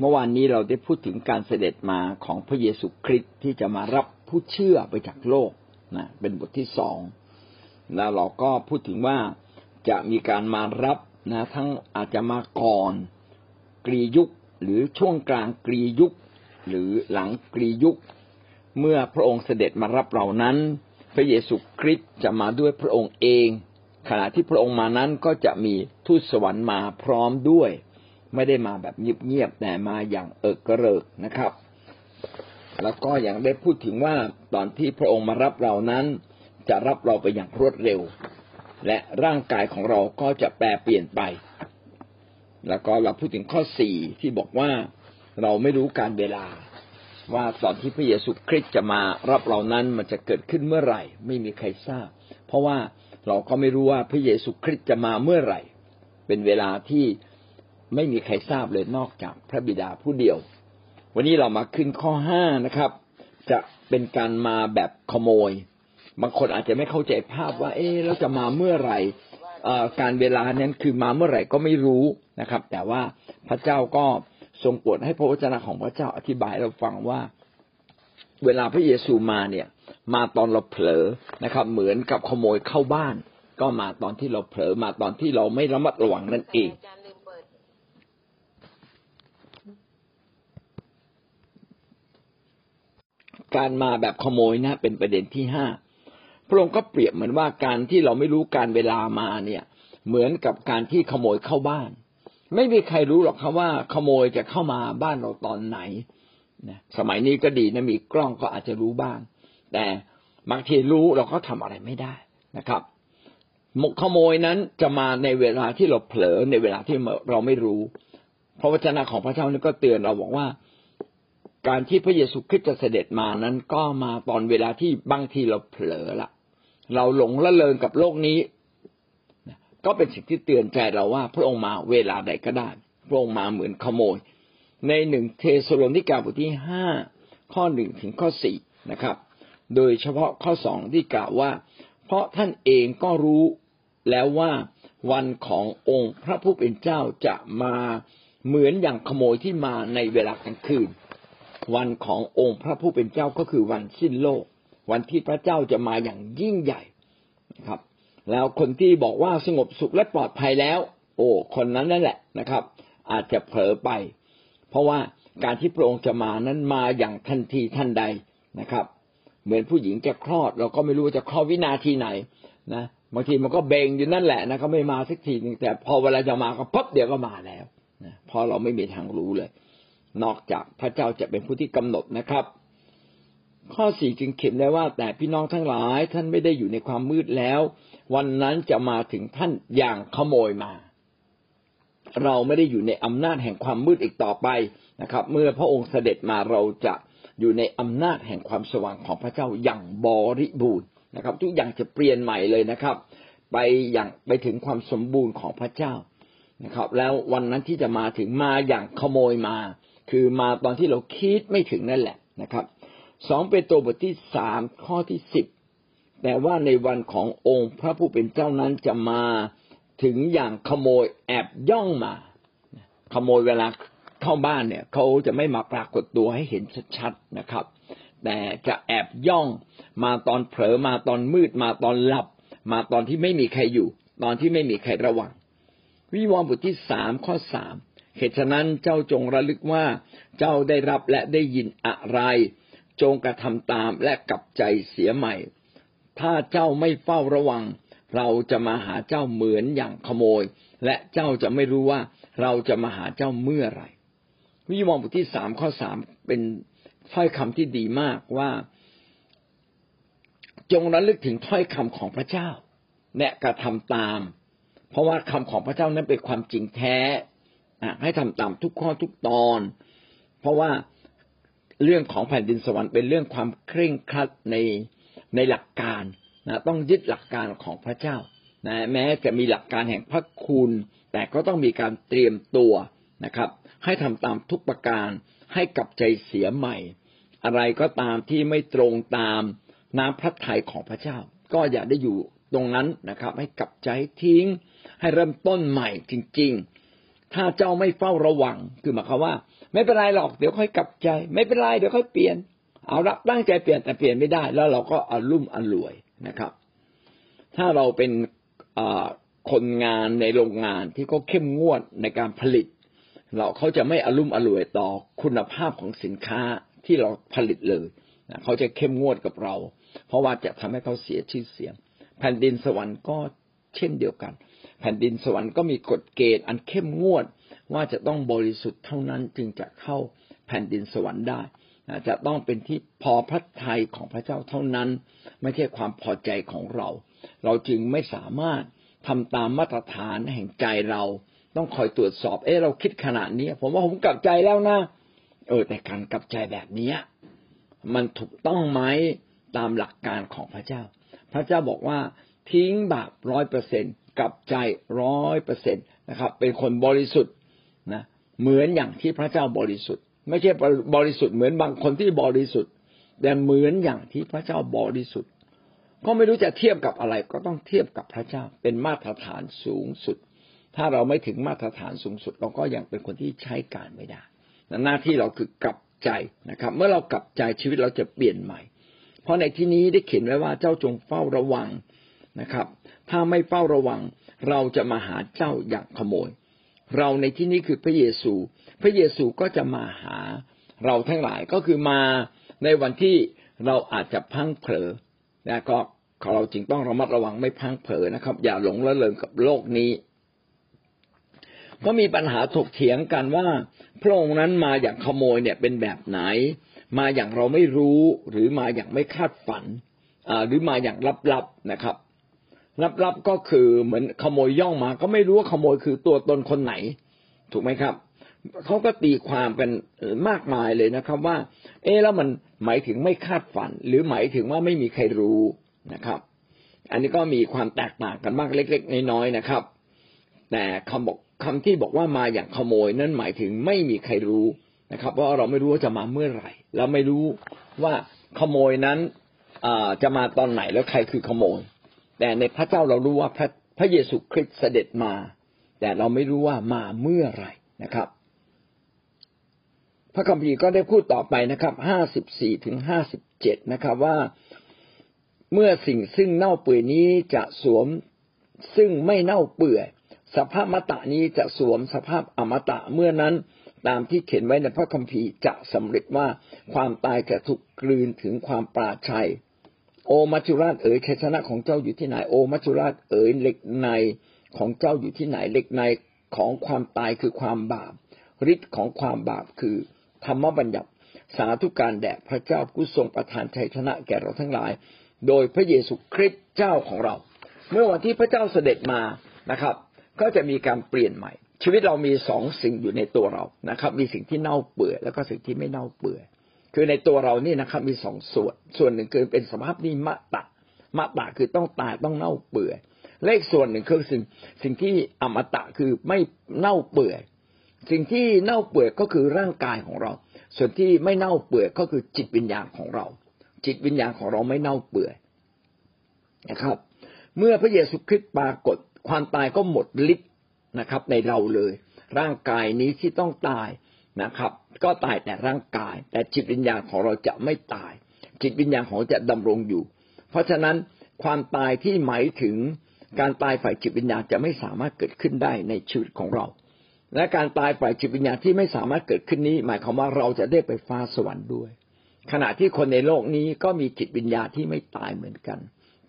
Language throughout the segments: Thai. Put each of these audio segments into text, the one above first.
เมื่อวานนี้เราได้พูดถึงการเสด็จมาของพระเยซูคริสต์ที่จะมารับผู้เชื่อไปจากโลกนะเป็นบทที่สองแล้วเราก็พูดถึงว่าจะมีการมารับนะทั้งอาจจะมาก่อนกรียุคหรือช่วงกลางกรียุค หรือหลังกรียุค เมื่อพระองค์เสด็จมารับเรานั้น พระเยซูคริสต์จะมาด้วยพระองค์เอง ขณะที่พระองค์มานั้นก็จะมีทูตสวรรค์มาพร้อมด้วย ไม่ได้มาแบบเงียบๆแต่มาอย่างเอิกกระเริกนะครับ แล้วก็อย่างได้พูดถึงว่าตอนที่พระองค์มารับเรานั้น จะรับเราไปอย่างรวดเร็ว และร่างกายของเราก็จะแปลเปลี่ยนไป แล้วก็เราพูดถึงข้อสี่ที่บอกว่าเราไม่รู้การเวลา ว่าตอนที่พระเยซูคริสต์จะมารับเรานั้นมันจะเกิดขึ้นเมื่อไหร่ ไม่มีใครทราบ เพราะว่าเราก็ไม่รู้ว่าพระเยซูคริสต์จะมาเมื่อไหร่ เป็นเวลาที่ ไม่มีใครทราบเลยนอกจากพระบิดาผู้เดียว วันนี้เรามาขึ้นข้อห้านะครับ จะเป็นการมาแบบขโมย บางคนอาจจะไม่เข้าใจภาพว่า เอ๊เราจะมาเมื่อไหร่การเวลานั้นคือมาเมื่อไหร่ก็ไม่รู้นะครับ แต่ว่าพระเจ้าก็ทรงโปรดให้พระวจนะของพระเจ้าอธิบายเราฟังว่า เวลาพระเยซูมาเนี่ย มาตอนเราเผลอนะครับ เหมือนกับขโมยเข้าบ้าน ก็มาตอนที่เราเผลอมาตอนที่เราไม่ระมัดระวังนั่นเอง การมาแบบขโมยนะ เป็นประเด็นที่ห้าพระองค์ก็เปรียบเหมือนว่าการที่เราไม่รู้การเวลามาเนี่ย เหมือนกับการที่ขโมยเข้าบ้าน ไม่มีใครรู้หรอกครับว่าขโมยจะเข้ามาบ้านเราตอนไหนนะสมัยนี้ก็ดีนะมีกล้องก็อาจจะรู้บ้าง แต่บางทีรู้เราก็ทำอะไรไม่ได้นะครับขโมยนั้นจะมาในเวลาที่เราเผลอในเวลาที่เราไม่รู้พระวจนะของพระเจ้านี่ก็เตือนเราบอกว่า การที่พระเยซูคริสต์จะเสด็จมานั้นก็มาตอนเวลาที่บางทีเราเผลอละเราหลงละเลงกับโลกนี้ ก็เป็นสิ่งที่เตือนใจเราว่า พระองค์มาเวลาใดก็ได้ พระองค์มาเหมือนขโมย ในหนึ่งเทสโลนิกาบทที่ห้าข้อหนึ่งถึงข้อสี่นะครับ โดยเฉพาะข้อสองที่กล่าวว่า เพราะท่านเองก็รู้แล้วว่าวันขององค์พระผู้เป็นเจ้าจะมาเหมือนอย่างขโมยที่มาในเวลากลางคืน วันขององค์พระผู้เป็นเจ้าก็คือวันสิ้นโลก วันที่พระเจ้าจะมาอย่างยิ่งใหญ่นะครับ แล้วคนที่บอกว่าสงบสุขและปลอดภัยแล้ว โอ้คนนั้นนั่นแหละนะครับ อาจจะเผลอไป เพราะว่าการที่พระองค์จะมานั้นมาอย่างทันทีทันใดนะครับ เหมือนผู้หญิงจะคลอด เราก็ไม่รู้จะคลอดวินาทีไหนนะบางทีมันก็เบงอยู่นั่นแหละนะก็ไม่มาสักทีนึงแต่พอเวลาจะมาก็ปั๊บเดี๋ยวก็มาแล้วนะพอเราไม่มีทางรู้เลย นอกจากพระเจ้าจะเป็นผู้ที่กำหนดนะครับ ข้อสี่จึงเขียนได้ว่า แต่พี่น้องทั้งหลายท่านไม่ได้อยู่ในความมืดแล้ว วันนั้นจะมาถึงท่านอย่างขโมยมา เราไม่ได้อยู่ในอำนาจแห่งความมืดอีกต่อไปนะครับ เมื่อพระองค์เสด็จมาเราจะอยู่ในอำนาจแห่งความสว่างของพระเจ้าอย่างบริบูรณ์นะครับ ทุกอย่างจะเปลี่ยนใหม่เลยนะครับ ไปอย่างไปถึงความสมบูรณ์ของพระเจ้านะครับ แล้ววันนั้นที่จะมาถึงมาอย่างขโมยมา คือมาตอนที่เราคิดไม่ถึงนั่นแหละนะครับสองเป็นตัวบทที่สามข้อที่สิบแต่ว่าในวันขององค์พระผู้เป็นเจ้านั้นจะมาถึงอย่างขโมยแอบย่องมา ขโมยเวลาเข้าบ้านเนี่ยเขาจะไม่มาปรากฏตัวให้เห็นชัดๆนะครับ แต่จะแอบย่องมาตอนเผลอมาตอนมืดมาตอนหลับ มาตอนที่ไม่มีใครอยู่ ตอนที่ไม่มีใครระวัง วิวรณ์บทที่สามข้อสาม เหตุฉะนั้นเจ้าจงระลึกว่าเจ้าได้รับและได้ยินอะไร จงกระทำตามและกลับใจเสียใหม่ ถ้าเจ้าไม่เฝ้าระวัง เราจะมาหาเจ้าเหมือนอย่างขโมย และเจ้าจะไม่รู้ว่าเราจะมาหาเจ้าเมื่อไหร่วิวรณ์บทที่สามข้อสามเป็นถ้อยคำที่ดีมากว่า จงระลึกถึงถ้อยคำของพระเจ้า และกระทำตาม เพราะว่าคำของพระเจ้านั้นเป็นความจริงแท้ ให้ทำตามทุกข้อทุกตอน เพราะว่าเรื่องของแผ่นดินสวรรค์เป็นเรื่องความเคร่งครัดในในหลักการนะต้องยึดหลักการของพระเจ้านะแม้จะมีหลักการแห่งพระคุณ แต่ก็ต้องมีการเตรียมตัวนะครับ ให้ทำตามทุกประการให้กับใจเสียใหม่ อะไรก็ตามที่ไม่ตรงตามน้ำพระทัยของพระเจ้า ก็อย่าได้อยู่ตรงนั้นนะครับ ให้กลับใจทิ้ง ให้เริ่มต้นใหม่จริง ถ้าเจ้าไม่เฝ้าระวัง คือหมายความว่า ไม่เป็นไรหรอกเดี๋ยวค่อยกลับใจ ไม่เป็นไรเดี๋ยวค่อยเปลี่ยน เอาละตั้งใจเปลี่ยนแต่เปลี่ยนไม่ได้ แล้วเราก็อลุ่มอรวยนะครับ ถ้าเราเป็นคนงานในโรงงานที่เขาเข้มงวดในการผลิต เราเขาจะไม่อลุ่มอรวยต่อคุณภาพของสินค้าที่เราผลิตเลยเขาจะเข้มงวดกับเรา เพราะว่าจะทำให้เขาเสียชื่อเสียง แผ่นดินสวรรค์ก็เช่นเดียวกัน แผ่นดินสวรรค์ก็มีกฎเกณฑ์อันเข้มงวดว่าจะต้องบริสุทธิ์เท่านั้นจึงจะเข้าแผ่นดินสวรรค์ได้จะต้องเป็นที่พอพระทัยของพระเจ้าเท่านั้น ไม่ใช่ความพอใจของเรา เราจึงไม่สามารถทำตามมาตรฐานแห่งใจเรา ต้องคอยตรวจสอบ เออเราคิดขนาดนี้ ผมว่าผมกลับใจแล้วนะเออแต่การกลับใจแบบนี้มันถูกต้องไหมตามหลักการของพระเจ้า พระเจ้าบอกว่าทิ้งบาปร้อยเปอร์เซ็น กลับใจร้อยเปอร์เซ็นตนะครับ เป็นคนบริสุทธิ์นะเหมือนอย่างที่พระเจ้าบริสุทธิ์ ไม่ใช่บริสุทธิ์เหมือนบางคนที่บริสุทธิ์ แต่เหมือนอย่างที่พระเจ้าบริสุทธิ์ ก็ไม่รู้จะเทียบกับอะไร ก็ต้องเทียบกับพระเจ้าเป็นมาตรฐานสูงสุด ถ้าเราไม่ถึงมาตรฐานสูงสุด เราก็ยังเป็นคนที่ใช้การไม่ได้หน้าที่เราคือกลับใจนะครับ เมื่อเรากลับใจชีวิตเราจะเปลี่ยนใหม่ เพราะในที่นี้ได้เขียนไว้ว่าเจ้าจงเฝ้าระวัง นะครับ ถ้าไม่เฝ้าระวัง เราจะมาหาเจ้าอย่างขโมย เราในที่นี้คือพระเยซู พระเยซูก็จะมาหาเราทั้งหลายก็คือมาในวันที่เราอาจจะพังเผลอนะก็เราจึงต้องระมัดระวังไม่พังเผลอนะครับ อย่าหลงละเลงกับโลกนี้ ก็มีปัญหาถกเถียงกันว่า พระองค์นั้นมาอย่างขโมยเนี่ยเป็นแบบไหน มาอย่างเราไม่รู้หรือมาอย่างไม่คาดฝันหรือมาอย่างลับๆนะครับ ลับๆก็คือเหมือนขโมยย่องมา ก็ไม่รู้ว่าขโมยคือตัวตนคนไหน ถูกไหมครับเขาก็ตีความเป็นมากมายเลยนะครับ ว่า เอ๊แล้วมันหมายถึงไม่คาดฝัน หรือหมายถึงว่าไม่มีใครรู้นะครับ อันนี้ก็มีความแตกต่างกันมากเล็ก ๆ น้อยๆนะครับ แต่คำบอกคำที่บอกว่ามาอย่างขโมยนั่นหมายถึงไม่มีใครรู้นะครับเพราะเราไม่รู้ว่าจะมาเมื่อไหร่เราไม่รู้ว่าขโมยนั้นจะมาตอนไหนแล้วใครคือขโมย แต่ในพระเจ้าเรารู้ว่าพระพระเยซูคริสต์เสด็จมา แต่เราไม่รู้ว่ามาเมื่อไรนะครับ พระคัมภีร์ก็ได้พูดต่อไปนะครับห้าสิบสี่ถึงห้าสิบเจ็ดนะครับว่าเมื่อสิ่งซึ่งเน่าเปื่อยนี้จะสวมซึ่งไม่เน่าเปื่อยสภาพมตะนี้จะสวมสภาพอมตะเมื่อนั้นตามที่เขียนไว้ในพระคัมภีร์จะสำเร็จว่าความตายจะถูกกลืนถึงความปราชัย โอมัจจุราชเอ๋ยชัยชนะของเจ้าอยู่ที่ไหน โอมัจจุราชเอ๋ยเหล็กในของเจ้าอยู่ที่ไหนเหล็กในของความตายคือความบาปฤทธิ์ของความบาปคือธรรมบัญญัติสาธุการแด่พระเจ้าผู้ทรงประทานชัยชนะแก่เราทั้งหลาย โดยพระเยซูคริสต์เจ้าของเรา เมื่อวันที่พระเจ้าเสด็จมานะครับ ก็จะมีการเปลี่ยนใหม่ ชีวิตเรามีสองสิ่งอยู่ในตัวเรานะครับ มีสิ่งที่เน่าเปื่อยแล้วก็สิ่งที่ไม่เน่าเปื่อย คือในตัวเรานี่นะครับ มีสองส่วน ส่วนหนึ่งคือเป็นสภาพนี้มะตะมะตะคือต้องตายต้องเน่าเปื่อยเลขส่วนหนึ่งคือสิ่งสิ่งที่อมตะคือไม่เน่าเปื่อยสิ่งที่เน่าเปื่อยก็คือร่างกายของเรา ส่วนที่ไม่เน่าเปื่อยก็คือจิตวิญญาณของเรา จิตวิญญาณของเราไม่เน่าเปื่อยนะครับ เมื่อพระเยซูคริสต์ปรากฏความตายก็หมดฤทธิ์นะครับ ในเราเลย ร่างกายนี้ที่ต้องตาย นะครับ ก็ตายแต่ร่างกาย แต่จิตวิญญาณของเราจะไม่ตาย จิตวิญญาณของจะดำรงอยู่ เพราะฉะนั้นความตายที่หมายถึงการตายฝ่ายจิตวิญญาณจะไม่สามารถเกิดขึ้นได้ในชีวิตของเรา และการตายฝ่ายจิตวิญญาณที่ไม่สามารถเกิดขึ้นนี้ หมายความว่าเราจะได้ไปฟ้าสวรรค์ด้วย ขณะที่คนในโลกนี้ก็มีจิตวิญญาณที่ไม่ตายเหมือนกัน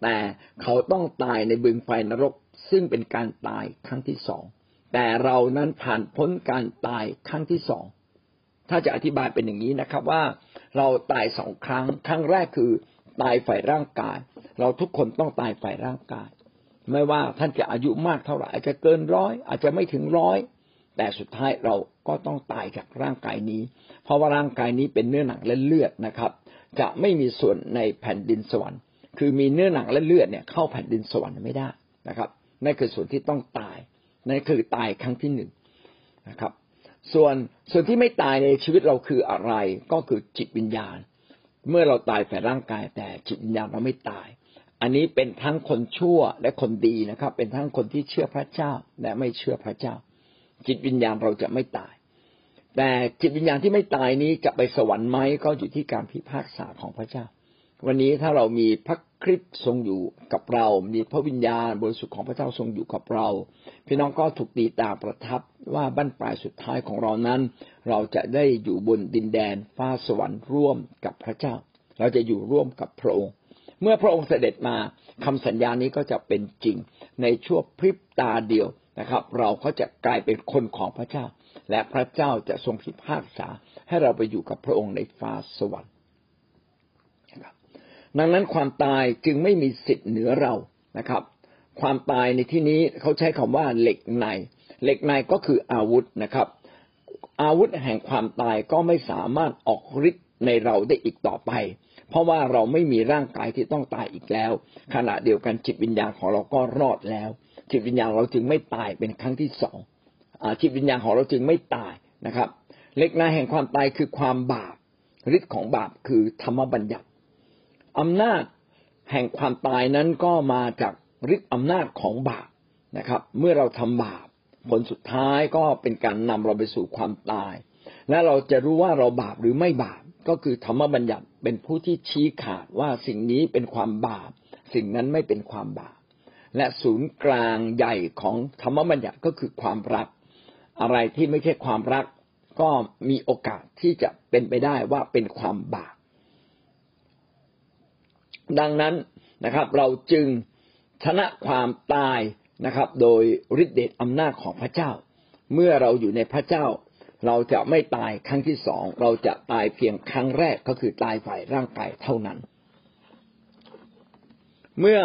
แต่เขาต้องตายในบึงไฟนรก ซึ่งเป็นการตายครั้งที่สองแต่เรานั้นผ่านพ้นการตายครั้งที่สอง ถ้าจะอธิบายเป็นอย่างนี้นะครับว่าเราตายสองครั้ง ครั้งแรกคือตายฝ่ายร่างกาย เราทุกคนต้องตายฝ่ายร่างกาย ไม่ว่าท่านจะอายุมากเท่าไหร่อาจจะเกินร้อยอาจจะไม่ถึงร้อยแต่สุดท้ายเราก็ต้องตายจากร่างกายนี้ เพราะว่าร่างกายนี้เป็นเนื้อหนังและเลือดนะครับ จะไม่มีส่วนในแผ่นดินสวรรค์ คือมีเนื้อหนังและเลือดเนี่ยเข้าแผ่นดินสวรรค์ไม่ได้นะครับนั่นคือส่วนที่ต้องตายนั่นคือตายครั้งที่หนึ่งนะครับ ส่วนส่วนที่ไม่ตายในชีวิตเราคืออะไร ก็คือจิตวิญญาณ เมื่อเราตายแต่ร่างกายแต่จิตวิญญาณเราไม่ตาย อันนี้เป็นทั้งคนชั่วและคนดีนะครับ เป็นทั้งคนที่เชื่อพระเจ้าและไม่เชื่อพระเจ้า จิตวิญญาณเราจะไม่ตาย แต่จิตวิญญาณที่ไม่ตายนี้จะไปสวรรค์ไหมก็อยู่ที่การพิพากษาของพระเจ้า วันนี้ถ้าเรามีพระคริสต์ทรงอยู่กับเรา มีพระวิญญาณบริสุทธิ์ของพระเจ้าทรงอยู่กับเรา พี่น้องก็ถูกตีตาประทับว่าบั้นปลายสุดท้ายของเรานั้น เราจะได้อยู่บนดินแดนฟ้าสวรรค์ร่วมกับพระเจ้า เราจะอยู่ร่วมกับพระองค์ เมื่อพระองค์เสด็จมาคำสัญญานี้ก็จะเป็นจริงในช่วงพริบตาเดียวนะครับ เราก็จะกลายเป็นคนของพระเจ้า และพระเจ้าจะทรงพิพากษาให้เราไปอยู่กับพระองค์ในฟ้าสวรรค์ ดังนั้นความตายจึงไม่มีสิทธิ์เหนือเรานะครับ ความตายในที่นี้เขาใช้คำว่าเหล็กใน เหล็กในก็คืออาวุธนะครับ อาวุธแห่งความตายก็ไม่สามารถออกฤทธิ์ในเราได้อีกต่อไป เพราะว่าเราไม่มีร่างกายที่ต้องตายอีกแล้ว ขณะเดียวกันจิตวิญญาณของเราก็รอดแล้ว จิตวิญญาณเราจึงไม่ตายเป็นครั้งที่สองจิตวิญญาณของเราจึงไม่ตายนะครับ เล็กนาแห่งความตายคือความบาปฤทธิ์ของบาปคือธรรมบัญญัติ อำนาจแห่งความตายนั้นก็มาจากฤทธิ์อำนาจของบาปนะครับ เมื่อเราทำบาปผลสุดท้ายก็เป็นการนำเราไปสู่ความตาย และเราจะรู้ว่าเราบาปหรือไม่บาปก็คือธรรมบัญญัติเป็นผู้ที่ชี้ขาดว่าสิ่งนี้เป็นความบาป สิ่งนั้นไม่เป็นความบาป และศูนย์กลางใหญ่ของธรรมบัญญัติก็คือความรัก อะไรที่ไม่ใช่ความรัก ก็มีโอกาสที่จะเป็นไปได้ว่าเป็นความบาป ดังนั้นนะครับ เราจึงชนะความตายนะครับ โดยฤทธิเดชอำนาจของพระเจ้า เมื่อเราอยู่ในพระเจ้า เราจะไม่ตายครั้งที่สองเราจะตายเพียงครั้งแรกก็คือตายฝ่ายร่างกายเท่านั้น เมื่อ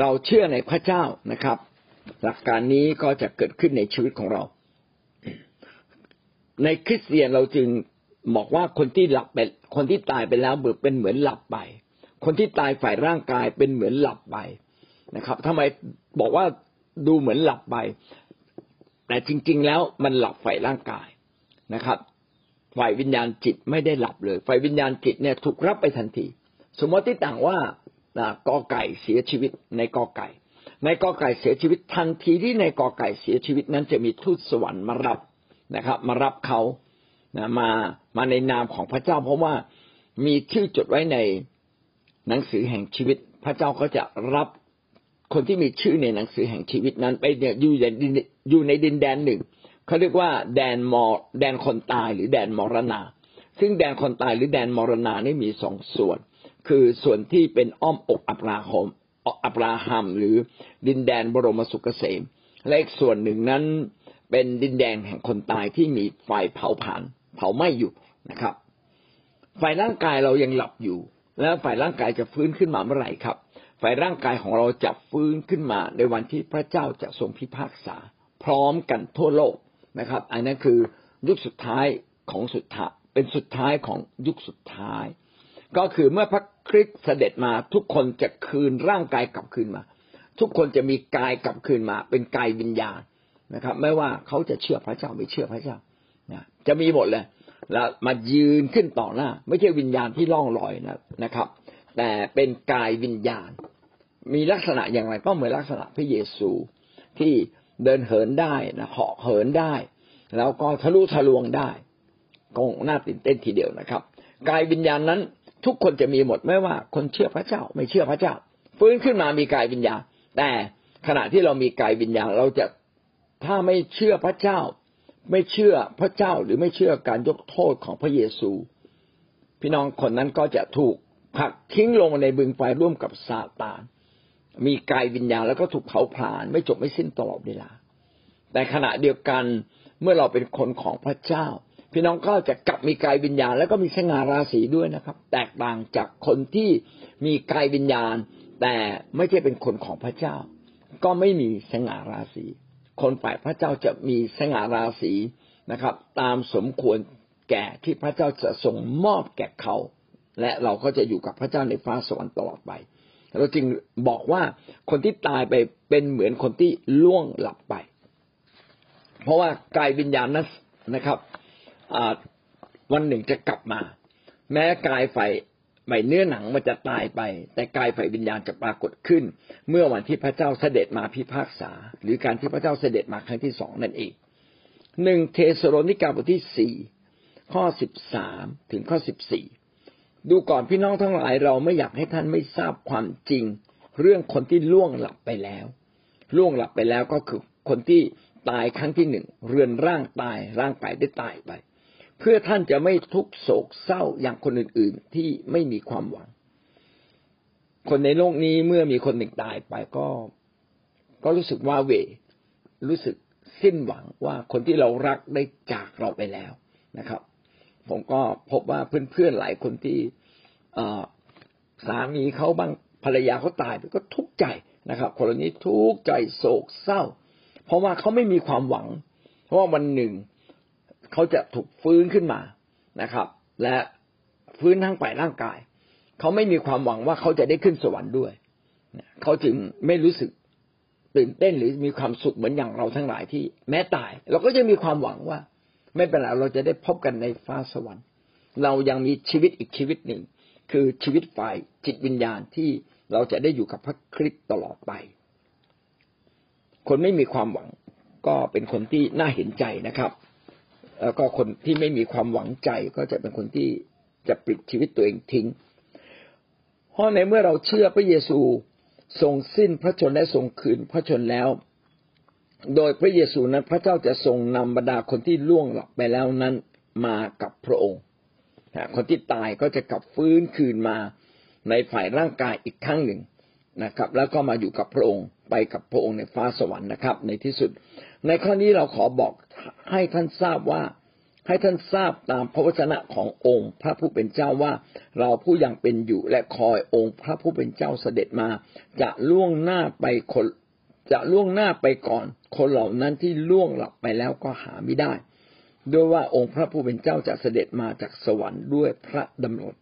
เราเชื่อในพระเจ้านะครับ หลักการนี้ก็จะเกิดขึ้นในชีวิตของเรา ในคริสเตียนเราจึงบอกว่าคนที่หลับไปคนที่ตายไปแล้วเบิกเป็นเหมือนหลับไป คนที่ตายฝ่ายร่างกายเป็นเหมือนหลับไปนะครับทำไมบอกว่าดูเหมือนหลับไป แต่จริง ๆ แล้วมันหลับฝ่ายร่างกายนะครับ ฝ่ายวิญญาณจิตไม่ได้หลับเลย ฝ่ายวิญญาณจิตเนี่ยถูกรับไปทันที สมมติต่างว่ากอไก่เสียชีวิตในกอไก่ ในกอไก่เสียชีวิตทันทีที่ในกอไก่เสียชีวิตนั้นจะมีทูตสวรรค์มารับนะครับ มารับเขานะมามาในนามของพระเจ้า เพราะว่ามีชื่อจดไว้ใน หนังสือแห่งชีวิต พระเจ้าก็จะรับคนที่มีชื่อในหนังสือแห่งชีวิตนั้น ไปเนี่ยอยู่ในอยู่ในดินแดนหนึ่งเขาเรียกว่าแดนมอแดนคนตายหรือแดนมรณา ซึ่งแดนคนตายหรือแดนมรณานี่มีสองส่วน คือส่วนที่เป็นอ้อมอกอับราฮัมอับราฮัมหรือดินแดนบรมสุขเกษมและอีกส่วนหนึ่งนั้นเป็นดินแดนแห่งคนตายที่มีไฟเผาผลาญเผาไหม้อยู่นะครับฝ่ายร่างกายเรายังหลับอยู่ แล้วฝ่ายร่างกายจะฟื้นขึ้นมาเมื่อไหร่ครับ ฝ่ายร่างกายของเราจะฟื้นขึ้นมาในวันที่พระเจ้าจะทรงพิพากษา พร้อมกันทั่วโลกนะครับ อันนั้นคือยุคสุดท้ายของสุดท้ายเป็นสุดท้ายของยุคสุดท้าย ก็คือเมื่อพระคริสต์เสด็จมาทุกคนจะคืนร่างกายกลับคืนมา ทุกคนจะมีกายกลับคืนมา เป็นกายวิญญาณนะครับ ไม่ว่าเขาจะเชื่อพระเจ้าไม่เชื่อพระเจ้านะจะมีหมดเลย แล้วมายืนขึ้นต่อหน้า ไม่ใช่วิญญาณที่ล่องลอยนะนะครับ แต่เป็นกายวิญญาณ มีลักษณะอย่างไรก็เหมือนลักษณะพระเยซูที่เดินเหินได้นะเหาะเหินได้ แล้วก็ทะลุทะลวงได้กงน่าตื่นเต้นทีเดียวนะครับ กายวิญญาณนั้นทุกคนจะมีหมดไม่ว่าคนเชื่อพระเจ้า ไม่เชื่อพระเจ้าฟื้นขึ้นมามีกายวิญญาณ แต่ขณะที่เรามีกายวิญญาณเราจะถ้าไม่เชื่อพระเจ้า ไม่เชื่อพระเจ้าหรือไม่เชื่อการยกโทษของพระเยซู พี่น้องคนนั้นก็จะถูกผลักทิ้งลงในบึงไฟร่วมกับซาตาน มีกายวิญญาณแล้วก็ถูกเผาผลาญไม่จบไม่สิ้นตลอดเวลา แต่ขณะเดียวกันเมื่อเราเป็นคนของพระเจ้า พี่น้องก็จะกลับมีกายวิญญาณ แล้วก็มีสง่าราศีด้วยนะครับ แตกต่างจากคนที่มีกายวิญญาณ แต่ไม่ใช่เป็นคนของพระเจ้า ก็ไม่มีสง่าราศี คนฝ่ายพระเจ้าจะมีสง่าราศีนะครับ ตามสมควรแก่ที่พระเจ้าจะทรงมอบแก่เขา และเราก็จะอยู่กับพระเจ้าในฟ้าสวรรค์ตลอดไป เราจึงบอกว่าคนที่ตายไปเป็นเหมือนคนที่ล่วงหลับไป เพราะว่ากายวิญญาณนั้นนะครับวันหนึ่งจะกลับมา แม้กายฝ่าย ใบเนื้อหนังมันจะตายไป แต่กายฝ่ายวิญญาณจะปรากฏขึ้น เมื่อวันที่พระเจ้าเสด็จมาพิพากษา หรือการที่พระเจ้าเสด็จมาครั้งที่สองนั่นเองหนึ่งเทสโลนิกาบทที่สี่ข้อสิบสามถึงข้อสิบสี่ดูก่อนพี่น้องทั้งหลายเราไม่อยากให้ท่านไม่ทราบความจริง เรื่องคนที่ล่วงหลับไปแล้ว ล่วงหลับไปแล้วก็คือคนที่ตายครั้งที่หนึ่งเรือนร่างตายร่างกายได้ตายไป เพื่อท่านจะไม่ทุกโศกเศร้าอย่างคนอื่น ๆ ที่ไม่มีความหวัง คนในโลกนี้เมื่อมีคนหนึ่งตายไปก็ ก็รู้สึกว่าเว รู้สึกสิ้นหวังว่าคนที่เรารักได้จากเราไปแล้วนะครับ ผมก็พบว่าเพื่อนๆหลายคนที่สามีเขาบางภรรยาเขาตายไปก็ทุกข์ใจนะครับ คนนี้ทุกข์ใจโศกเศร้า เพราะว่าเขาไม่มีความหวัง เพราะว่าวันหนึ่ง เขาจะถูกฟื้นขึ้นมานะครับ และฟื้นทั้งฝ่ายร่างกาย เขาไม่มีความหวังว่าเขาจะได้ขึ้นสวรรค์ด้วยเขาจึงไม่รู้สึกตื่นเต้นหรือมีความสุขเหมือนอย่างเราทั้งหลายที่ แม้ตาย เราก็จะมีความหวังว่า ไม่เป็นไรเราจะได้พบกันในฟ้าสวรรค์ เรายังมีชีวิตอีกชีวิตหนึ่ง คือชีวิตฝ่ายจิตวิญญาณที่เราจะได้อยู่กับพระคริสต์ตลอดไป คนไม่มีความหวังก็เป็นคนที่น่าเห็นใจนะครับ แล้วก็คนที่ไม่มีความหวังใจก็จะเป็นคนที่จะปิดชีวิตตัวเองทิ้ง เพราะในเมื่อเราเชื่อพระเยซูทรงสิ้นพระชนและทรงคืนพระชนแล้ว โดยพระเยซูนั้นพระเจ้าจะทรงนำบรรดาคนที่ล่วงหลับไปแล้วนั้นมากับพระองค์ คนที่ตายก็จะกลับฟื้นคืนมาในฝ่ายร่างกายอีกครั้งหนึ่งนะครับ แล้วก็มาอยู่กับพระองค์ไปกับพระองค์ในฟ้าสวรรค์นะครับ ในที่สุด ในข้อนี้เราขอบอกให้ท่านทราบว่า ให้ท่านทราบตามพระวจนะขององค์พระผู้เป็นเจ้าว่า เราผู้ยังเป็นอยู่และคอยองค์พระผู้เป็นเจ้าเสด็จมา จะล่วงหน้าไปคนจะล่วงหน้าไปก่อน คนเหล่านั้นที่ล่วงหลับไปแล้วก็หาไม่ได้ ด้วยว่าองค์พระผู้เป็นเจ้าจะเสด็จมาจากสวรรค์ด้วยพระดำรัส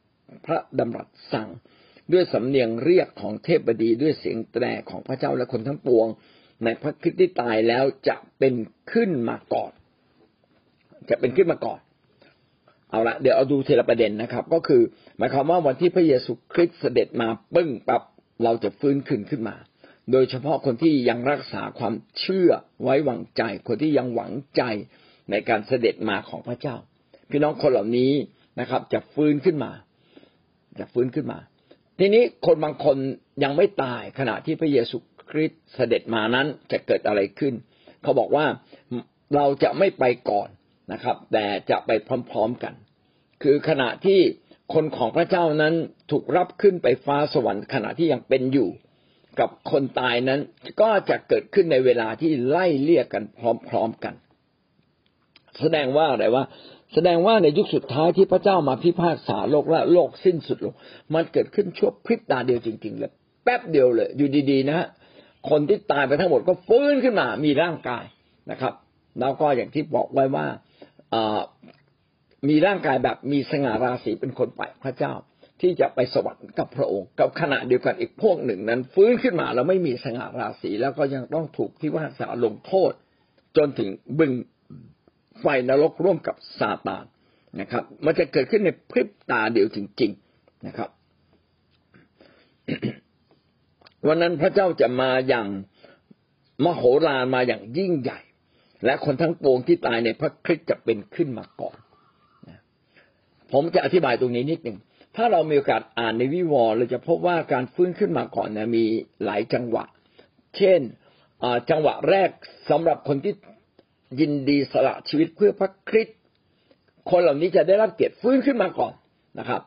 พระดำรัสสั่ง ด้วยสำเนียงเรียกของเทพบดีด้วยเสียงแตรของพระเจ้าและคนทั้งปวง ในพระคิดที่ตายแล้วจะเป็นขึ้นมาก่อน จะเป็นขึ้นมาก่อน เอาละเดี๋ยวเอาดูทีละประเด็นนะครับ ก็คือหมายความว่าวันที่พระเยซูคริสต์เสด็จมาปึ้งปับเราจะฟื้นขึ้นขึ้นมา โดยเฉพาะคนที่ยังรักษาความเชื่อไว้วางใจ คนที่ยังหวังใจในการเสด็จมาของพระเจ้า พี่น้องคนเหล่านี้นะครับ จะฟื้นขึ้นมา จะฟื้นขึ้นมา ทีนี้คนบางคนยังไม่ตายขณะที่พระเยซู คริสต์เสด็จมานั้นจะเกิดอะไรขึ้น เขาบอกว่าเราจะไม่ไปก่อนนะครับ แต่จะไปพร้อมๆกัน คือขณะที่คนของพระเจ้านั้นถูกรับขึ้นไปฟ้าสวรรค์ขณะที่ยังเป็นอยู่ กับคนตายนั้นก็จะเกิดขึ้นในเวลาที่ไล่เลี่ยกันพร้อมๆกัน แสดงว่าอะไรว่า แสดงว่าในยุคสุดท้ายที่พระเจ้ามาพิพากษาโลกและโลกสิ้นสุดลง มันเกิดขึ้นชั่วพริบตาเดียวจริงๆเลยแป๊บเดียวเลย อยู่ดีๆนะฮะ คนที่ตายไปทั้งหมดก็ฟื้นขึ้นมา มีร่างกายนะครับ แล้วก็อย่างที่บอกไว้ว่ามีร่างกายแบบมีสง่าราศีเป็นคนไปพระเจ้าที่จะไปสวรรค์กับพระองค์ กับขณะเดียวกันอีกพวกหนึ่งนั้น ฟื้นขึ้นมาแล้วไม่มีสง่าราศีแล้วก็ยังต้องถูกที่ว่าจะลงโทษ จนถึงบึงไฟนรกร่วมกับซาตานนะครับ มันจะเกิดขึ้นในพริบตาเดียวจริง ๆนะครับ วันนั้นพระเจ้าจะมาอย่างมโหฬารมาอย่างยิ่งใหญ่ และคนทั้งปวงที่ตายในพระคริสต์จะเป็นขึ้นมาก่อนผมจะอธิบายตรงนี้นิดหนึ่งถ้าเรามีโอกาสอ่านในวิวรณ์เราจะพบว่าการฟื้นขึ้นมาก่อนนะมีหลายจังหวะ เช่นจังหวะแรกสำหรับคนที่ยินดีสละชีวิตเพื่อพระคริสต์คนเหล่านี้จะได้รับเกียรติฟื้นขึ้นมาก่อนนะครับ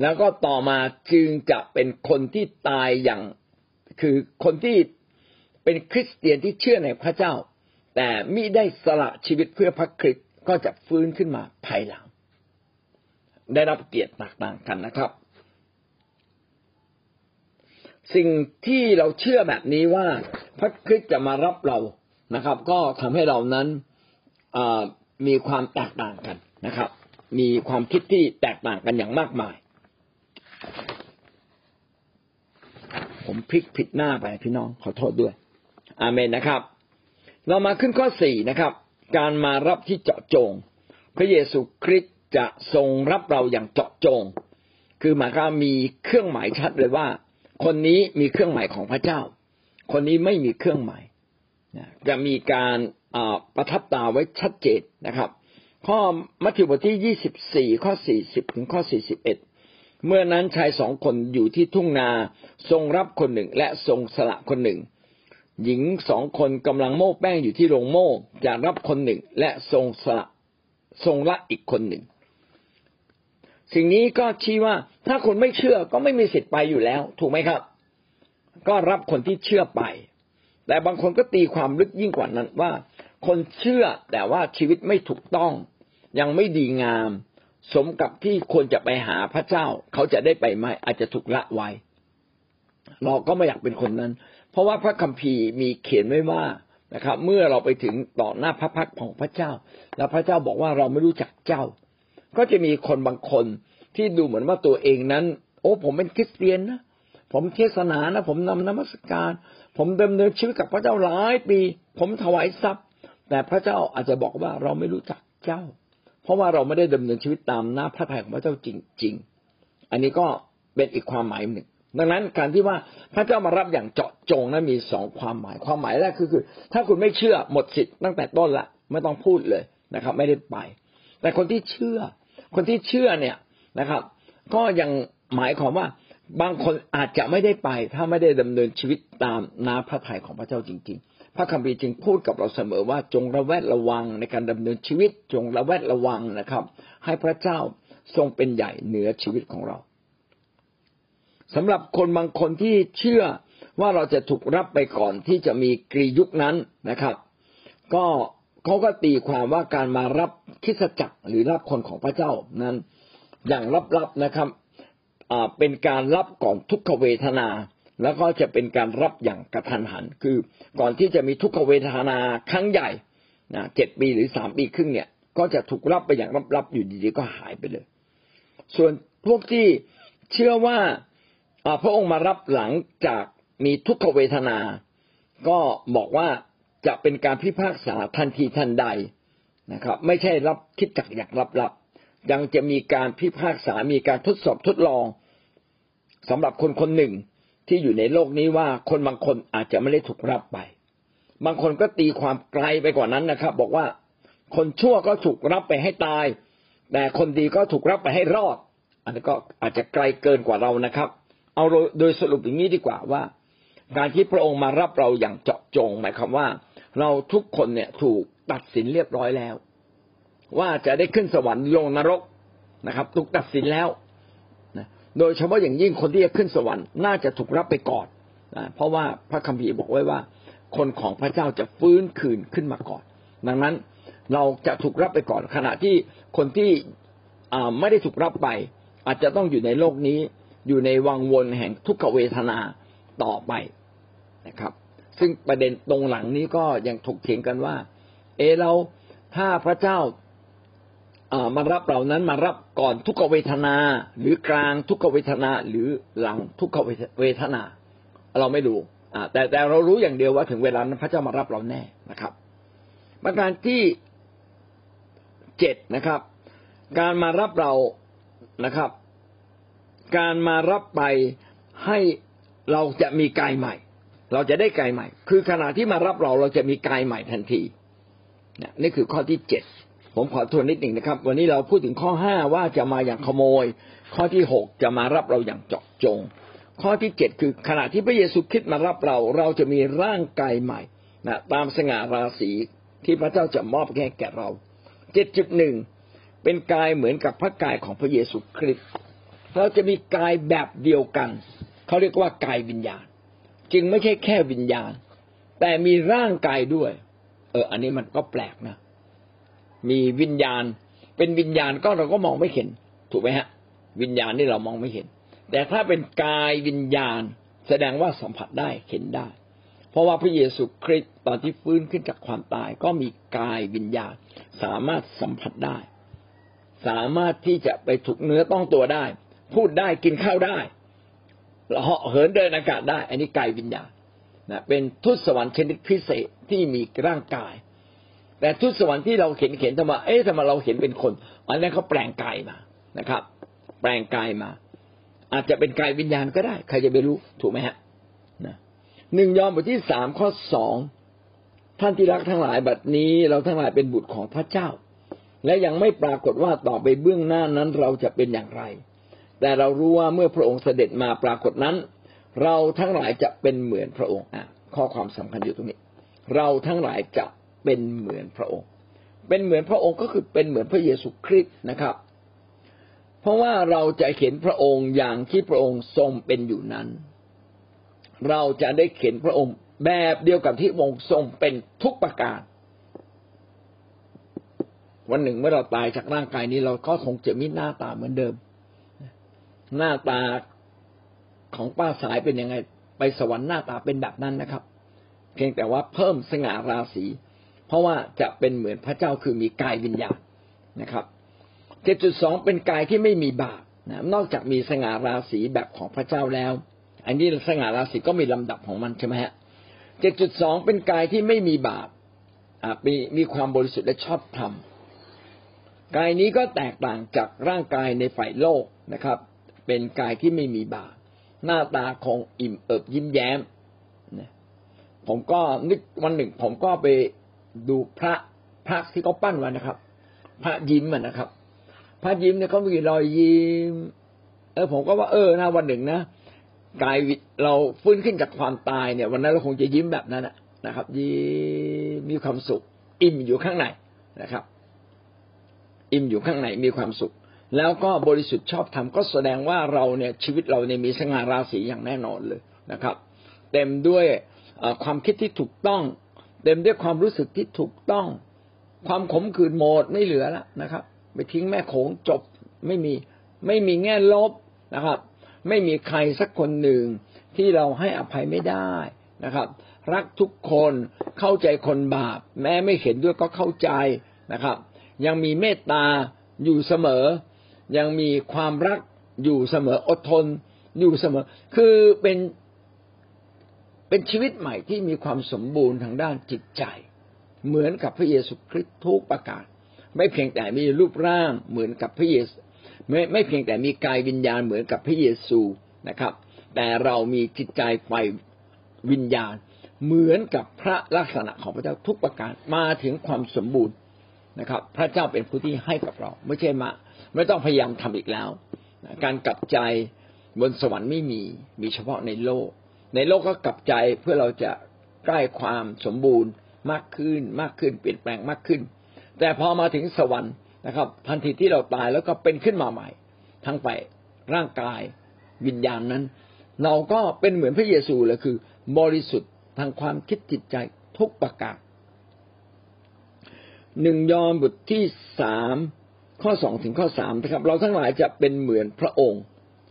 แล้วก็ต่อมาจึงจะเป็นคนที่ตายอย่าง คือคนที่เป็นคริสเตียนที่เชื่อในพระเจ้า แต่มิได้สละชีวิตเพื่อพระคริสต์ก็จะฟื้นขึ้นมาภายหลัง ได้รับเกียรติต่างกันนะครับ สิ่งที่เราเชื่อแบบนี้ว่าพระคริสต์จะมารับเรานะครับ ก็ทำให้เรานั้นมีความแตกต่างกันนะครับ มีความคิดที่แตกต่างกันอย่างมากมาย ผมพลิกผิดหน้าไปพี่น้องขอโทษด้วย อาเมนนะครับ เรามาขึ้นข้อสี่นะครับ การมารับที่เจาะจง พระเยซูคริสต์จะทรงรับเราอย่างเจาะจง คือหมายความมีเครื่องหมายชัดเลยว่า คนนี้มีเครื่องหมายของพระเจ้า คนนี้ไม่มีเครื่องหมายจะมีการประทับตาไว้ชัดเจนนะครับ ข้อมัทธิวบทที่ยี่สิบสี่ข้อสี่สิบถึงข้อสี่สิบเอ็ด เมื่อนั้นชายสองคนอยู่ที่ทุ่งนาทรงรับคนหนึ่งและทรงสละคนหนึ่ง หญิงสองคนกำลังโม้แป้งอยู่ที่โรงโม่จะรับคนหนึ่งและทรงสละทรงละอีกคนหนึ่ง สิ่งนี้ก็ชี้ว่าถ้าคนไม่เชื่อก็ไม่มีสิทธิ์ไปอยู่แล้ว ถูกไหมครับ ก็รับคนที่เชื่อไป แต่บางคนก็ตีความลึกยิ่งกว่านั้นว่า คนเชื่อแต่ว่าชีวิตไม่ถูกต้อง ยังไม่ดีงาม สมกับที่ควรจะไปหาพระเจ้า เขาจะได้ไปไหมอาจจะถูกละไว้ เราก็ไม่อยากเป็นคนนั้น เพราะว่าพระคัมภีร์มีเขียนไว้ว่านะครับ เมื่อเราไปถึงต่อหน้าพระพักของพระเจ้า แล้วพระเจ้าบอกว่าเราไม่รู้จักเจ้า ก็จะมีคนบางคนที่ดูเหมือนว่าตัวเองนั้น โอ้ผมเป็นคริสเตียนนะผมเทศนานะผมนำนมัสการ ผมดำเนินชีวิตกับพระเจ้าหลายปี ผมถวายทรัพย์ แต่พระเจ้าอาจจะบอกว่าเราไม่รู้จักเจ้า เพราะว่าเราไม่ได้ดำเนินชีวิตตามหน้าพระทัยของพระเจ้าจริง ๆ อันนี้ก็เป็นอีกความหมายหนึ่ง ดังนั้นการที่ว่าพระเจ้ามารับอย่างเจาะจงนั้นมีสองความหมาย ความหมายแรกคือคือ ถ้าคุณไม่เชื่อหมดสิทธิ์ตั้งแต่ต้นละไม่ต้องพูดเลยนะครับ ไม่ได้ไป แต่คนที่เชื่อ คนที่เชื่อเนี่ยนะครับ ก็ยังหมายความว่าบางคนอาจจะไม่ได้ไป ถ้าไม่ได้ดำเนินชีวิตตามน้าพระทัยของพระเจ้าจริง ๆ พระคัมภีร์จึงพูดกับเราเสมอว่าจงระแวดระวังในการดำเนินชีวิต จงระแวดระวังนะครับ ให้พระเจ้าทรงเป็นใหญ่เหนือชีวิตของเราสำหรับคนบางคนที่เชื่อว่าเราจะถูกรับไปก่อนที่จะมีกรียุคนั้นนะครับ ก็เขาก็ตีความว่าการมารับคิสจักรหรือรับคนของพระเจ้านั้น อย่างลับๆนะครับเป็นการรับก่อนทุกขเวทนา แล้วก็จะเป็นการรับอย่างกระทันหัน คือก่อนที่จะมีทุกขเวทนาครั้งใหญ่นะเจ็ดปีหรือสามปีครึ่งเนี่ย ก็จะถูกรับไปอย่างลับๆอยู่ดีๆก็หายไปเลย ส่วนพวกที่เชื่อว่าพระองค์มารับหลังจากมีทุกขเวทนา ก็บอกว่าจะเป็นการพิพากษาทันทีทันใดนะครับ ไม่ใช่รับคิดจักอย่างลับๆยังจะมีการพิพากษามีการทดสอบทดลองสำหรับคนคนหนึ่ง ที่อยู่ในโลกนี้ว่าคนบางคนอาจจะไม่ได้ถูกรับไป บางคนก็ตีความไกลไปกว่านั้นนะครับ บอกว่าคนชั่วก็ถูกรับไปให้ตาย แต่คนดีก็ถูกรับไปให้รอด อันนี้ก็อาจจะไกลเกินกว่าเรานะครับ เอาโดยสรุปอย่างนี้ดีกว่าว่า การที่พระองค์มารับเราอย่างเจาะจงหมายความว่า เราทุกคนเนี่ยถูกตัดสินเรียบร้อยแล้ว ว่าจะได้ขึ้นสวรรค์ลงนรกนะครับ ถูกตัดสินแล้ว โดยเฉพาะอย่างยิ่งคนที่จะขึ้นสวรรค์น่าจะถูกรับไปก่อนนะเพราะว่าพระคัมภีร์บอกไว้ว่า คนของพระเจ้าจะฟื้นคืนขึ้นมาก่อน ดังนั้นเราจะถูกรับไปก่อน ขณะที่คนที่ไม่ได้ถูกรับไป อาจจะต้องอยู่ในโลกนี้ อยู่ในวังวนแห่งทุกขเวทนาต่อไปนะครับ ซึ่งประเด็นตรงหลังนี้ก็ยังถกเถียงกันว่า เอเราถ้าพระเจ้า มารับเรานั้นมารับก่อนทุกขเวทนา หรือกลางทุกขเวทนาหรือหลังทุกขเวทนา เราไม่รู้แต่แต่เรารู้อย่างเดียวว่าถึงเวลานั้นพระเจ้ามารับเราแน่นะครับประการที่เจ็ดนะครับ การมารับเรานะครับ การมารับไปให้เราจะมีกายใหม่ เราจะได้กายใหม่ คือขณะที่มารับเราเราจะมีกายใหม่ทันทีนี่คือข้อที่เจ็ด ผมขอทวนนิดหนึ่งนะครับ วันนี้เราพูดถึงข้อห้าว่าจะมาอย่างขโมย ข้อที่หกจะมารับเราอย่างเจาะจง ข้อที่เจ็ดคือขณะที่พระเยซูคริสต์มารับเรา เราจะมีร่างกายใหม่นะตามสง่าราศีที่พระเจ้าจะมอบแก่แก่เราเจ็ดจุดหนึ่งเป็นกายเหมือนกับพระกายของพระเยซูคริสต์เราจะมีกายแบบเดียวกัน เขาเรียกว่ากายวิญญาณ จึงไม่ใช่แค่วิญญาณ แต่มีร่างกายด้วย เออ อันนี้มันก็แปลกนะ มีวิญญาณ เป็นวิญญาณก็เราก็มองไม่เห็น ถูกไหมฮะ วิญญาณนี่เรามองไม่เห็น แต่ถ้าเป็นกายวิญญาณ แสดงว่าสัมผัสได้เห็นได้ เพราะว่าพระเยซูคริสต์ตอนที่ฟื้นขึ้นจากความตาย ก็มีกายวิญญาณ สามารถสัมผัสได้ สามารถที่จะไปถูกเนื้อต้องตัวได้ พูดได้กินข้าวได้เหาะเหินเดินอากาศได้ อันนี้กายวิญญาณนะเป็นทุตสวรรค์ชนิดพิเศษที่มีร่างกาย แต่ทุตสวรรค์ที่เราเห็นเห็นทำไมเอ๊ะทำไมเราเห็นเป็นคน อันนั้นเขาแปลงกายมานะครับ แปลงกายมา อาจจะเป็นกายวิญญาณก็ได้ ใครจะไปรู้ถูกไหมฮะนะหนึ่งยอห์นบทที่สามข้อสองท่านที่รักทั้งหลายบัดนี้ เราทั้งหลายเป็นบุตรของพระเจ้า และยังไม่ปรากฏว่าต่อไปเบื้องหน้านั้นเราจะเป็นอย่างไร แต่เรารู้ว่าเมื่อพระองค์เสด็จมาปรากฏนั้น เราทั้งหลายจะเป็นเหมือนพระองค์อะข้อความสำคัญอยู่ตรงนี้ เราทั้งหลายจะ เป็นเหมือนพระองค์ เป็นเหมือนพระองค์ก็คือเป็นเหมือนพระเยซูคริสต์นะครับ เพราะว่าเราจะเห็นพระองค์อย่างที่พระองค์ทรงเป็นอยู่นั้น เราจะได้เห็นพระองค์แบบเดียวกับที่องค์ทรงเป็นทุกประการวันหนึ่งเมื่อเราตายจากร่างกายนี้ เราก็คงจะมีหน้าตาเหมือนเดิม หน้าตาของป้าสายเป็นยังไง ไปสวรรค์หน้าตาเป็นแบบนั้นนะครับ เพียงแต่ว่าเพิ่มสง่าราศี เพราะว่าจะเป็นเหมือนพระเจ้าคือมีกายวิญญาณนะครับเจ็ดจุดสองเป็นกายที่ไม่มีบาปนะนอกจากมีสง่าราศีแบบของพระเจ้าแล้ว อันนี้สง่าราศีก็มีลำดับของมันใช่ไหมฮะเจ็ดจุดสองเป็นกายที่ไม่มีบาปมีมีความบริสุทธิ์และชอบธรรมกายนี้ก็แตกต่างจากร่างกายในฝ่ายโลกนะครับ เป็นกายที่ไม่มีบาปหน้าตาคงอิ่มเอิบยิ้มแย้มผมก็นึกวันหนึ่งผมก็ไป ดูพระพระที่เขาปั้นไว้นะครับ พระยิ้มนะครับ พระยิ้มเนี่ยเขามีรอยยิ้ม เออผมก็ว่าเออนะวันหนึ่งนะกายเราฟื้นขึ้นจากความตายเนี่ย วันนั้นเราคงจะยิ้มแบบนั้นนะครับ ยิ้มมีความสุข อิ่มอยู่ข้างในนะครับ อิ่มอยู่ข้างในมีความสุข แล้วก็บริสุทธิ์ชอบธรรมก็แสดงว่าเราเนี่ยชีวิตเราเนี่ยมีสง่าราศีอย่างแน่นอนเลยนะครับ เต็มด้วยความคิดที่ถูกต้อง เต็มด้วยความรู้สึกที่ถูกต้อง ความขมขื่นหมดไม่เหลือแล้วนะครับ ไปทิ้งแม่โขงจบไม่มีไม่มีแง่ลบนะครับ ไม่มีใครสักคนหนึ่งที่เราให้อภัยไม่ได้นะครับ รักทุกคนเข้าใจคนบาป แม้ไม่เห็นด้วยก็เข้าใจนะครับ ยังมีเมตตาอยู่เสมอ ยังมีความรักอยู่เสมออดทนอยู่เสมอ คือเป็น เป็นชีวิตใหม่ที่มีความสมบูรณ์ทางด้านจิตใจ เหมือนกับพระเยซูคริสต์ทุกประการ ไม่เพียงแต่มีรูปร่างเหมือนกับพระเยซูไม่ไม่เพียงแต่มีกายวิญญาณเหมือนกับพระเยซูนะครับ แต่เรามีจิตใจไฟวิญญาณ เหมือนกับพระลักษณะของพระเจ้าทุกประการมาถึงความสมบูรณ์นะครับ พระเจ้าเป็นผู้ที่ให้กับเรา ไม่ใช่มา ไม่ต้องพยายามทำอีกแล้ว การกลับใจบนสวรรค์ไม่มีมีเฉพาะในโลก ในโลกก็กลับใจเพื่อเราจะใกล้ความสมบูรณ์มากขึ้นมากขึ้นเปลี่ยนแปลงมากขึ้น แต่พอมาถึงสวรรค์นะครับ ทันทีที่เราตายแล้วก็เป็นขึ้นมาใหม่ ทั้งไปร่างกายวิญญาณนั้น เราก็เป็นเหมือนพระเยซูเลยคือ บริสุทธิ์ทางความคิดจิตใจทุกประการหนึ่งยอห์นบทที่สามข้อสองถึงข้อสามนะครับ เราทั้งหลายจะเป็นเหมือนพระองค์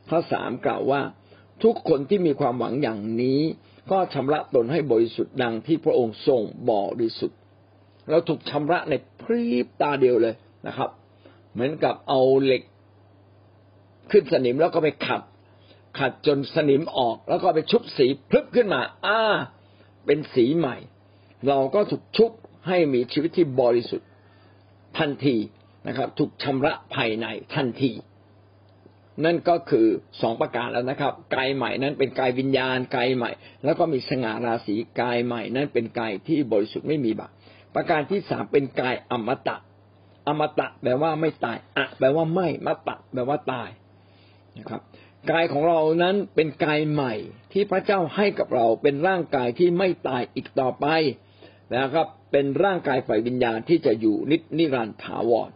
ข้อสามกล่าวว่า ทุกคนที่มีความหวังอย่างนี้ ก็ชำระตนให้บริสุทธิ์ดังที่พระองค์ทรงบริสุทธิ์เราถูกชำระในพริบตาเดียวเลยนะครับ เหมือนกับเอาเหล็กขึ้นสนิมแล้วก็ไปขัด ขัดจนสนิมออกแล้วก็ไปชุบสีพลึบขึ้นมาอ่าเป็นสีใหม่ เราก็ถูกชุบให้มีชีวิตที่บริสุทธิ์ทันทีนะครับ ถูกชำระภายในทันที นั่นก็คือสองประการแล้วนะครับกายใหม่นั้นเป็นกายวิญญาณกายใหม่ แล้วก็มีสง่าราศีกายใหม่ นั้นเป็นกายที่บริสุทธิ์ไม่มีบาปประการที่สามเป็นกายอมตะ อมตะแปลว่าไม่ตายอะแปลว่าไม่มตะแปลว่าตายนะครับ กายของเรานั้นเป็นกายใหม่ที่พระเจ้าให้กับเราเป็นร่างกายที่ไม่ตายอีกต่อไปนะครับ เป็นร่างกายฝ่ายวิญญาณที่จะอยู่นินิรันดร์ถาวร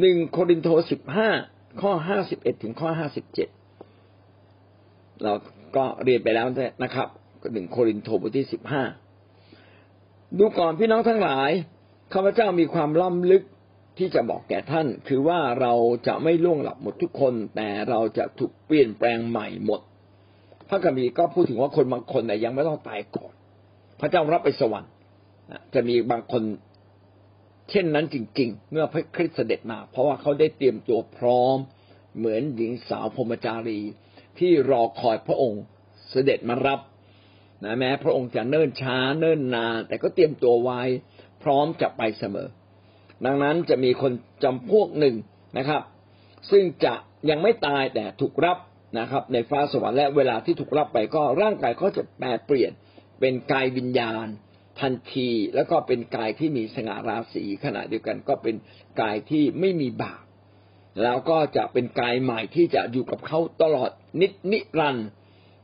หนึ่งโครินโตสิบห้า ข้อห้าสิบเอ็ดถึงข้อห้าสิบเจ็ดเราก็เรียนไปแล้วนะครับหนึ่งโครินโตบทที่สิบห้าดูก่อนพี่น้องทั้งหลายข้าพเจ้ามีความล้ำลึกที่จะบอกแก่ท่าน คือว่าเราจะไม่ล่วงหลับหมดทุกคน แต่เราจะถูกเปลี่ยนแปลงใหม่หมด พระคัมภีร์ก็พูดถึงว่าคนบางคนเนี่ยยังไม่ต้องตายก่อน พระเจ้ารับไปสวรรค์จะมีบางคน เช่นนั้นจริง ๆ เมื่อพระคริสต์เสด็จมา เพราะว่าเขาได้เตรียมตัวพร้อม เหมือนหญิงสาวพรมจารี ที่รอคอยพระองค์เสด็จมารับนะแม้พระองค์จะเนิ่นช้าเนิ่นนานแต่ก็เตรียมตัวไว้พร้อมจะไปเสมอ ดังนั้นจะมีคนจำพวกหนึ่งนะครับ ซึ่งจะยังไม่ตายแต่ถูกรับนะครับ ในฟ้าสวรรค์และเวลาที่ถูกรับไปก็ร่างกายก็จะแปลเปลี่ยนเป็นกายวิญญาณ ทันที แล้วก็เป็นกายที่มีสง่าราศีขณะเดียวกันก็เป็นกายที่ไม่มีบาปแล้วก็จะเป็นกายใหม่ที่จะอยู่กับเขาตลอดนิดนิรันด์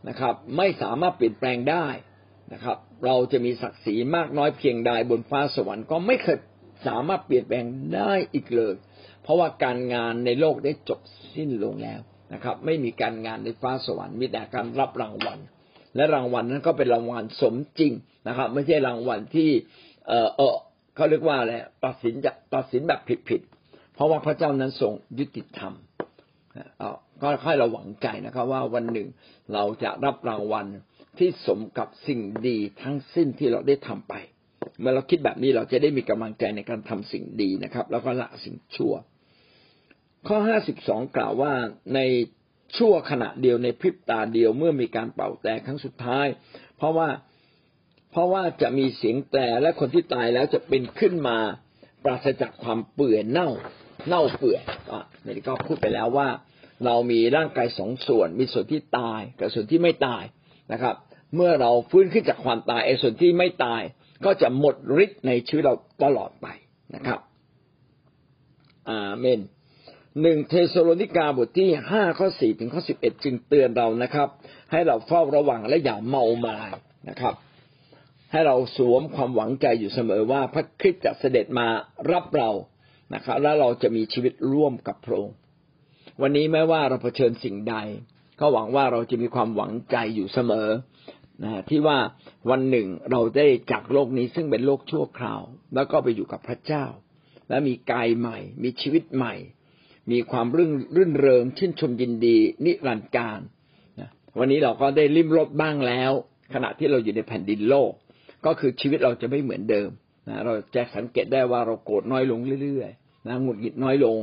นะครับ ไม่สามารถเปลี่ยนแปลงได้นะครับ เราจะมีศักดิ์ศรีมากน้อยเพียงใดบนฟ้าสวรรค์ก็ไม่เคยสามารถเปลี่ยนแปลงได้อีกเลย เพราะว่าการงานในโลกได้จบสิ้นลงแล้วนะครับ ไม่มีการงานในฟ้าสวรรค์มีแต่การรับรางวัล และรางวัลนั้นก็เป็นรางวัลสมจริงนะครับ ไม่ใช่รางวัลที่ เออเออเขาเรียกว่าอะไรตัดสินจะตัดสินแบบผิดๆเพราะว่าพระเจ้านั้นทรงยุติธรรมก็ค่อยเราหวังใจนะครับ ว่าวันหนึ่งเราจะรับรางวัลที่สมกับสิ่งดีทั้งสิ้นที่เราได้ทำไป เมื่อเราคิดแบบนี้เราจะได้มีกำลังใจในการทำสิ่งดีนะครับ แล้วก็ละสิ่งชั่ว ข้อห้าสิบสองกล่าวว่าใน ชั่วขณะเดียวในพริบตาเดียวเมื่อมีการเป่าแต่ครั้งสุดท้าย เพราะว่าเพราะว่าจะมีเสียงแต่และคนที่ตายแล้วจะเป็นขึ้นมาปราศจากความเปื่อยเน่าเน่าเปื่อยก็นี่ก็พูดไปแล้วว่า เรามีร่างกายสองส่วน มีส่วนที่ตายกับส่วนที่ไม่ตายนะครับ เมื่อเราฟื้นขึ้นจากความตายไอ้ส่วนที่ไม่ตาย ก็จะหมดฤทธิ์ในชีวิตเราตลอดไปนะครับ อาเมน หนึ่งเทสโลนิกาบทที่ห้าข้อสี่ถึงข้อสิบเอ็ดจึงเตือนเรานะครับ ให้เราเฝ้าระวังและอย่าเมามายนะครับ ให้เราสวมความหวังใจอยู่เสมอว่าพระคริสต์จะเสด็จมารับเรานะครับแล้วเราจะมีชีวิตร่วมกับพระองค์วันนี้แม้ว่าเราเผชิญสิ่งใด ก็หวังว่าเราจะมีความหวังใจอยู่เสมอนะที่ว่าวันหนึ่งเราได้จากโลกนี้ซึ่งเป็นโลกชั่วคราว แล้วก็ไปอยู่กับพระเจ้า และมีกายใหม่ มีชีวิตใหม่ มีความรื่นรื่นเริงชื่นชมยินดี นิรันดร์การวันนี้เราก็ได้ริมรถบ้างแล้ว ขณะที่เราอยู่ในแผ่นดินโลก ก็คือชีวิตเราจะไม่เหมือนเดิมนะเราจะสังเกตได้ว่าเราโกรธน้อยลงเรื่อยๆนะหงุดหงิดน้อยลง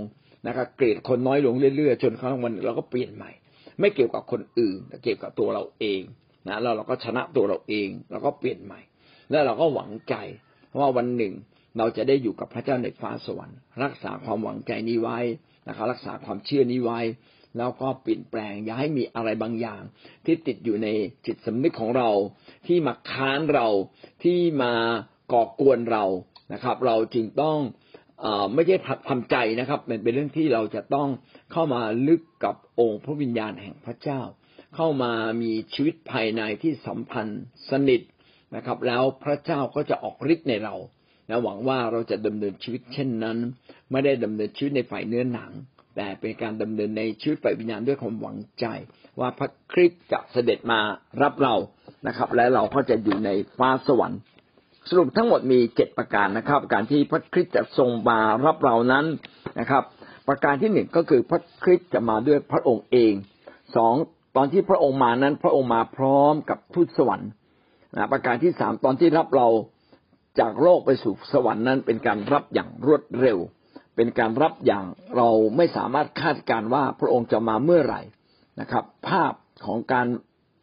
นะครับเกลียดคนน้อยลงเรื่อยๆ จนครั้งวันเราก็เปลี่ยนใหม่ ไม่เกี่ยวกับคนอื่นแต่เกี่ยวกับตัวเราเองนะแล้วเราก็ชนะตัวเราเองเราก็เปลี่ยนใหม่ แล้วเราก็หวังใจว่าวันหนึ่งเราจะได้อยู่กับพระเจ้าในฟ้าสวรรค์ รักษาความหวังใจนี้ไว้ นะครับรักษาความเชื่อนี้ไว้ แล้วก็เปลี่ยนแปลงอย่าให้มีอะไรบางอย่าง ที่ติดอยู่ในจิตสำนึกของเรา ที่มาค้านเราที่มาก่อกวนเรานะครับ เราจึงต้องอไม่ใช่ทำใจนะครับ มันเป็นเรื่องที่เราจะต้องเข้ามาลึกกับองค์พระวิญญาณแห่งพระเจ้า เข้ามามีชีวิตภายในที่สัมพันธ์สนิทนะครับ แล้วพระเจ้าก็จะออกฤทธิ์ในเรา และหวังว่าเราจะดำเนินชีวิตเช่นนั้น ไม่ได้ดำเนินชีวิตในฝ่ายเนื้อหนัง แต่เป็นการดำเนินในชีวิตฝ่ายวิญญาณด้วยความหวังใจ ว่าพระคริสต์จะเสด็จมารับเรานะครับ และเราก็จะอยู่ในฟ้าสวรรค์ สรุปทั้งหมดมีเจ็ดประการนะครับ การที่พระคริสต์จะทรงมารับเรานั้นนะครับ ประการที่หนึ่งก็คือพระคริสต์จะมาด้วยพระองค์เองสองตอนที่พระองค์มานั้น พระองค์มาพร้อมกับทูตสวรรค์นะประการที่สามตอนที่รับเรา จากโลกไปสู่สวรรค์นั้น เป็นการรับอย่างรวดเร็ว เป็นการรับอย่างเราไม่สามารถคาดการว่าพระองค์จะมาเมื่อไหร่นะครับ ภาพของการ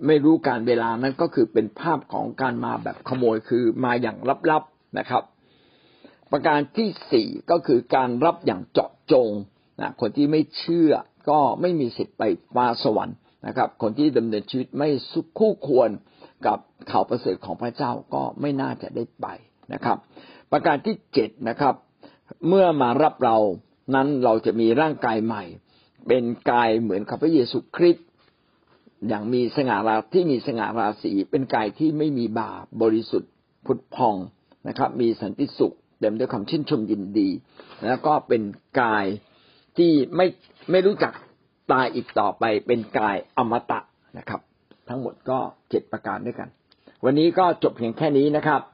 ไม่รู้การเวลานั้นก็คือเป็นภาพของการมาแบบขโมยคือมาอย่างลับๆนะครับ ประการที่สี่ก็คือการรับอย่างเจาะจงนะคนที่ไม่เชื่อก็ไม่มีสิทธิ์ไปฟ้าสวรรค์นะครับ คนที่ดำเนินชีวิตไม่คู่ควรกับข่าวประเสริฐของพระเจ้าก็ไม่น่าจะได้ไป นะครับ ประการที่เจ็ดนะครับ เมื่อมารับเรานั้นเราจะมีร่างกายใหม่ เป็นกายเหมือนกับพระเยซูคริสต์อย่างมีสง่าราที่มีสง่าราศีเป็นกายที่ไม่มีบาปบริสุทธิ์พุทพองนะครับ มีสันติสุขเต็มด้วยความชื่นชมยินดี แล้วก็เป็นกายที่ไม่ไม่รู้จักตายอีกต่อไปเป็นกายอมตะนะครับ ทั้งหมดก็เจ็ดประการด้วยกัน วันนี้ก็จบเพียงแค่นี้นะครับ